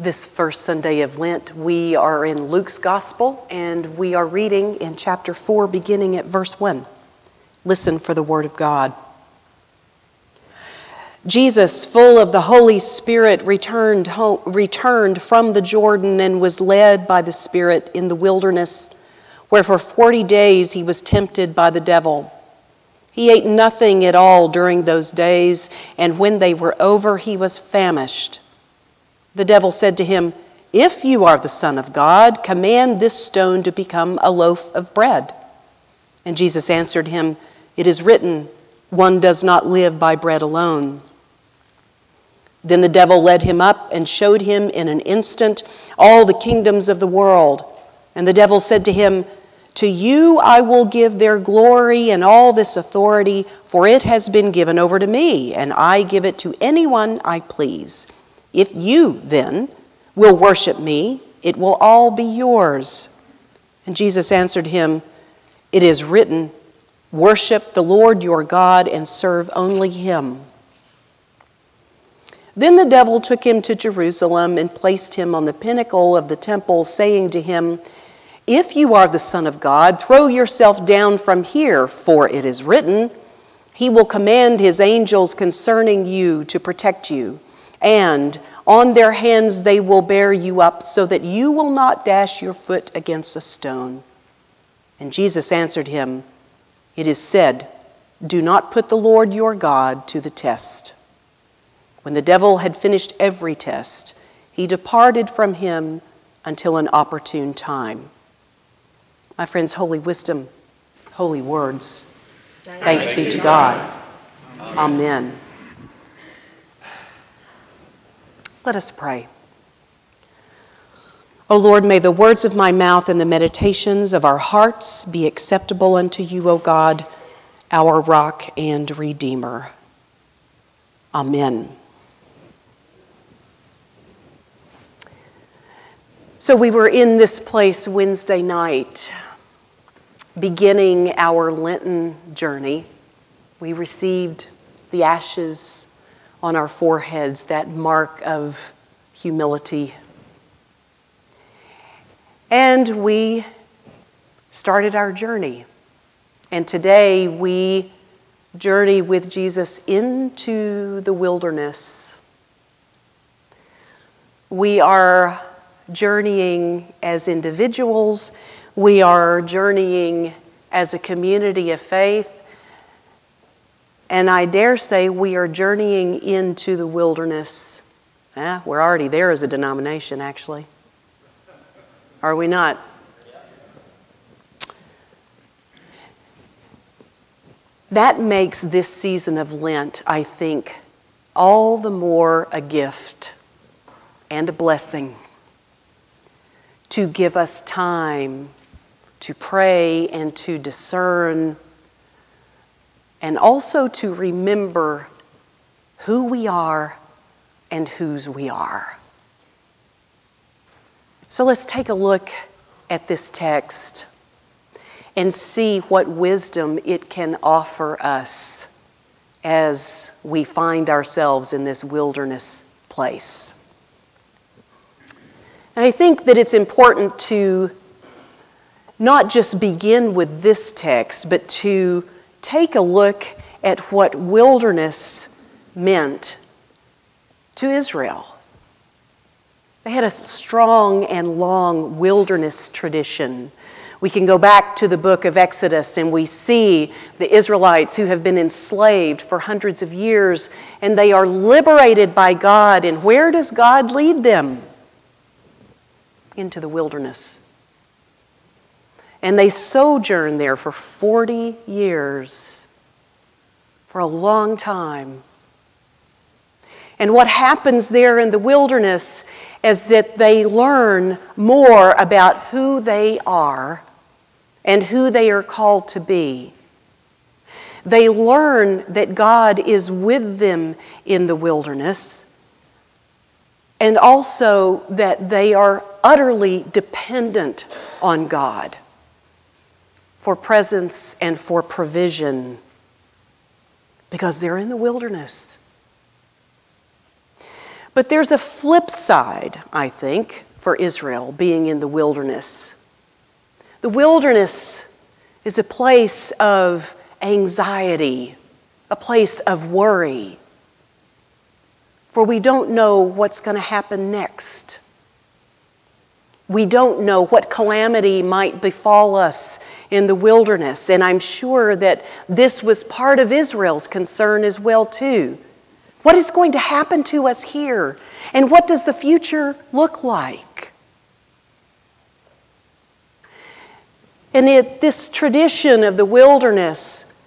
This first Sunday of Lent, we are in Luke's Gospel and we are reading in chapter 4, beginning at verse 1. Listen for the Word of God. Jesus, full of the Holy Spirit, returned, home, returned from the Jordan and was led by the Spirit in the wilderness, where for 40 days he was tempted by the devil. He ate nothing at all during those days, and when they were over, he was famished. The devil said to him, If you are the Son of God, command this stone to become a loaf of bread. And Jesus answered him, It is written, One does not live by bread alone. Then the devil led him up and showed him in an instant all the kingdoms of the world. And the devil said to him, To you I will give their glory and all this authority, for it has been given over to me, and I give it to anyone I please. If you, then, will worship me, it will all be yours. And Jesus answered him, It is written, Worship the Lord your God and serve only him. Then the devil took him to Jerusalem and placed him on the pinnacle of the temple, saying to him, If you are the Son of God, throw yourself down from here, for it is written, He will command His angels concerning you to protect you and on their hands they will bear you up, so that you will not dash your foot against a stone. And Jesus answered him, It is said, Do not put the Lord your God to the test. When the devil had finished every test, he departed from him until an opportune time. My friends, holy wisdom, holy words. Thanks, Thanks be to God. Amen. Amen. Let us pray. O Lord, may the words of my mouth and the meditations of our hearts be acceptable unto you, O God, our rock and redeemer. Amen. So we were in this place Wednesday night, beginning our Lenten journey. We received the ashes on our foreheads, that mark of humility. And we started our journey. And today we journey with Jesus into the wilderness. We are journeying as individuals, we are journeying as a community of faith, and I dare say we are journeying into the wilderness. Eh, we're already there as a denomination, actually. Are we not? That makes this season of Lent, I think, all the more a gift and a blessing to give us time to pray and to discern and also to remember who we are and whose we are. So let's take a look at this text and see what wisdom it can offer us as we find ourselves in this wilderness place. And I think that it's important to not just begin with this text, but to take a look at what wilderness meant to Israel. They had a strong and long wilderness tradition. We can go back to the book of Exodus and we see the Israelites who have been enslaved for hundreds of years and they are liberated by God. And where does God lead them? Into the wilderness. And they sojourned there for 40 years, for a long time. And what happens there in the wilderness is that they learn more about who they are and who they are called to be. They learn that God is with them in the wilderness, and also that they are utterly dependent on God for presence and for provision because they're in the wilderness. But there's a flip side, I think, for Israel being in the wilderness. The wilderness is a place of anxiety, a place of worry, for we don't know what's going to happen next. We don't know what calamity might befall us in the wilderness, and I'm sure that this was part of Israel's concern as well too. What is going to happen to us here? And what does the future look like? And it, this tradition of the wilderness,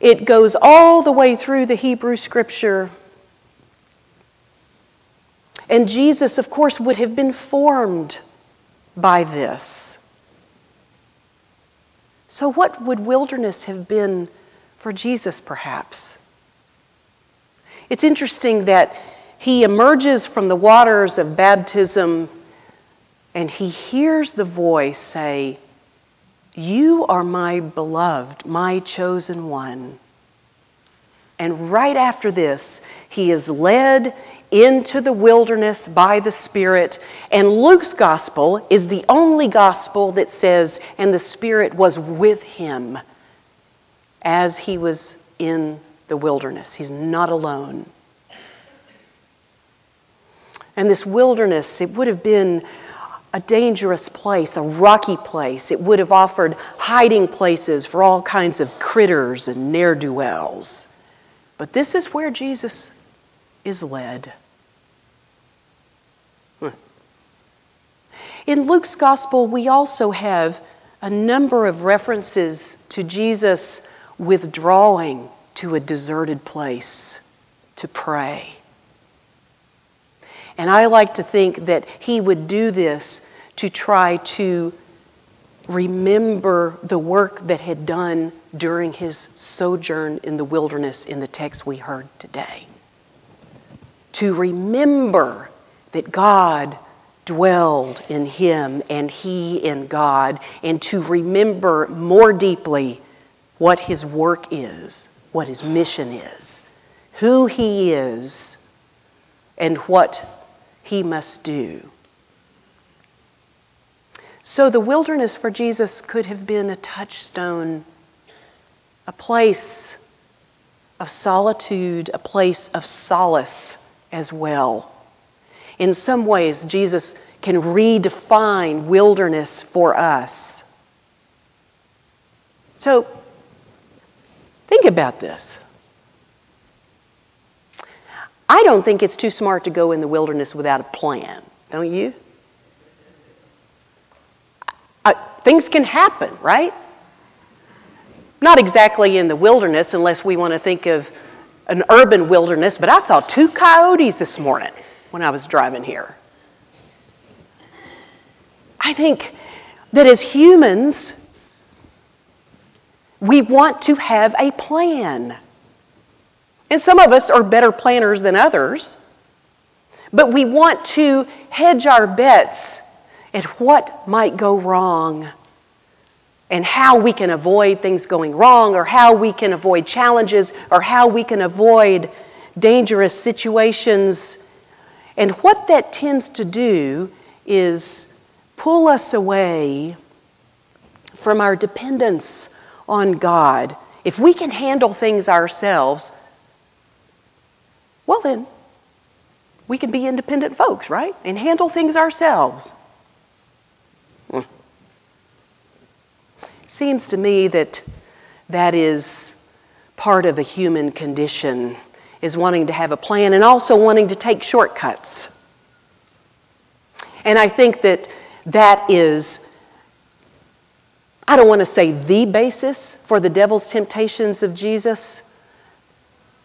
it goes all the way through the Hebrew scripture. And Jesus, of course, would have been formed by this. So, what would wilderness have been for Jesus, perhaps? It's interesting that he emerges from the waters of baptism and he hears the voice say, You are my beloved, my chosen one. And right after this, he is led into the wilderness by the Spirit. And Luke's gospel is the only gospel that says, and the Spirit was with him as he was in the wilderness. He's not alone. And this wilderness, it would have been a dangerous place, a rocky place. It would have offered hiding places for all kinds of critters and ne'er do wells. But this is where Jesus is led. Hmm. In Luke's gospel, we also have a number of references to Jesus withdrawing to a deserted place to pray. And I like to think that he would do this to try to remember the work that had done during his sojourn in the wilderness in the text we heard today. To remember that God dwelled in him and he in God, and to remember more deeply what his work is, what his mission is, who he is, and what he must do. So the wilderness for Jesus could have been a touchstone, a place of solitude, a place of solace as well. In some ways, Jesus can redefine wilderness for us. So, think about this. I don't think it's too smart to go in the wilderness without a plan, don't you? Uh, things can happen, right? Not exactly in the wilderness, unless we want to think of an urban wilderness, but I saw two coyotes this morning when I was driving here. I think that as humans, we want to have a plan. And some of us are better planners than others. But we want to hedge our bets at what might go wrong and how we can avoid things going wrong or how we can avoid challenges or how we can avoid dangerous situations. And what that tends to do is pull us away from our dependence on God. If we can handle things ourselves, well, then, we can be independent folks, right? And handle things ourselves. Seems to me that that is part of the human condition is wanting to have a plan and also wanting to take shortcuts. And I think that that is, I don't want to say the basis for the devil's temptations of Jesus,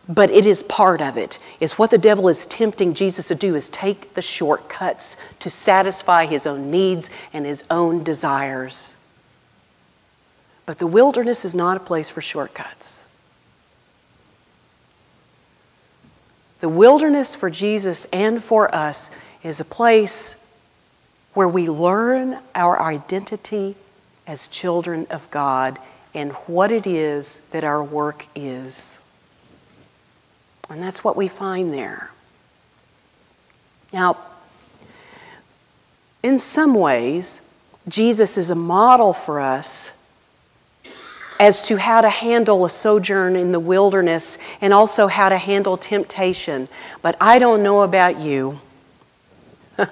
but it is part of it. It's what the devil is tempting Jesus to do is take the shortcuts to satisfy his own needs and his own desires. But the wilderness is not a place for shortcuts. The wilderness for Jesus and for us is a place where we learn our identity as children of God and what it is that our work is. And that's what we find there. Now, in some ways, Jesus is a model for us as to how to handle a sojourn in the wilderness and also how to handle temptation. But I don't know about you. but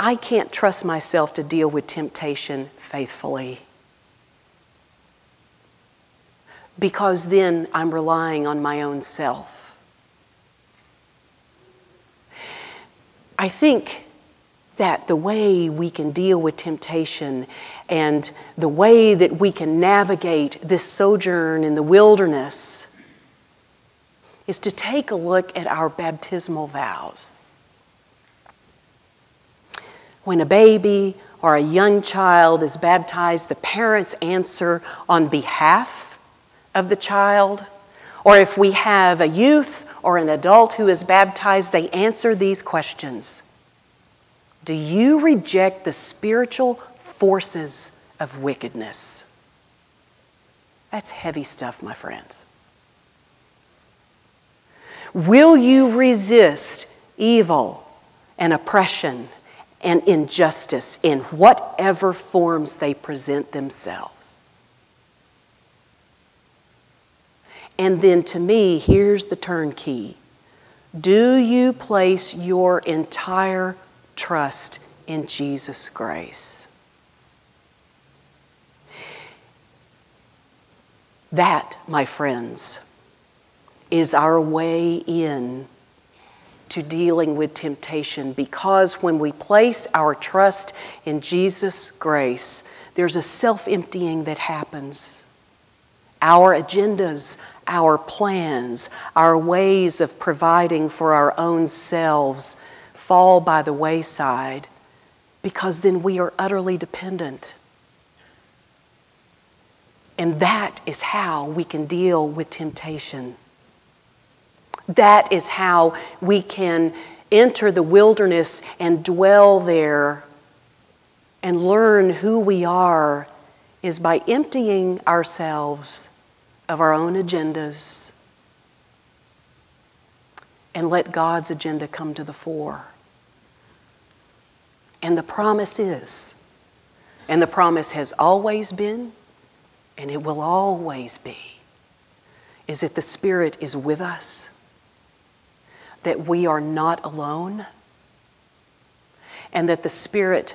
I can't trust myself to deal with temptation faithfully. Because then I'm relying on my own self. I think that the way we can deal with temptation and the way that we can navigate this sojourn in the wilderness is to take a look at our baptismal vows. When a baby or a young child is baptized, the parents answer on behalf of the child. Or if we have a youth or an adult who is baptized, they answer these questions Do you reject the spiritual forces of wickedness? That's heavy stuff, my friends. Will you resist evil and oppression and injustice in whatever forms they present themselves? And then to me, here's the turnkey Do you place your entire trust in Jesus' grace? That, my friends, is our way in to dealing with temptation because when we place our trust in Jesus' grace, there's a self emptying that happens. Our agendas, our plans, our ways of providing for our own selves fall by the wayside because then we are utterly dependent. And that is how we can deal with temptation. That is how we can enter the wilderness and dwell there and learn who we are is by emptying ourselves of our own agendas and let God's agenda come to the fore. And the promise is, and the promise has always been, and it will always be, is that the Spirit is with us, that we are not alone, and that the Spirit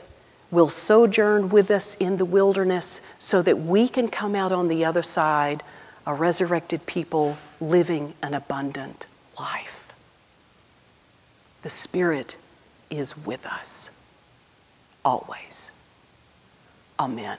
will sojourn with us in the wilderness so that we can come out on the other side a resurrected people living an abundant life. The Spirit is with us always. Amen.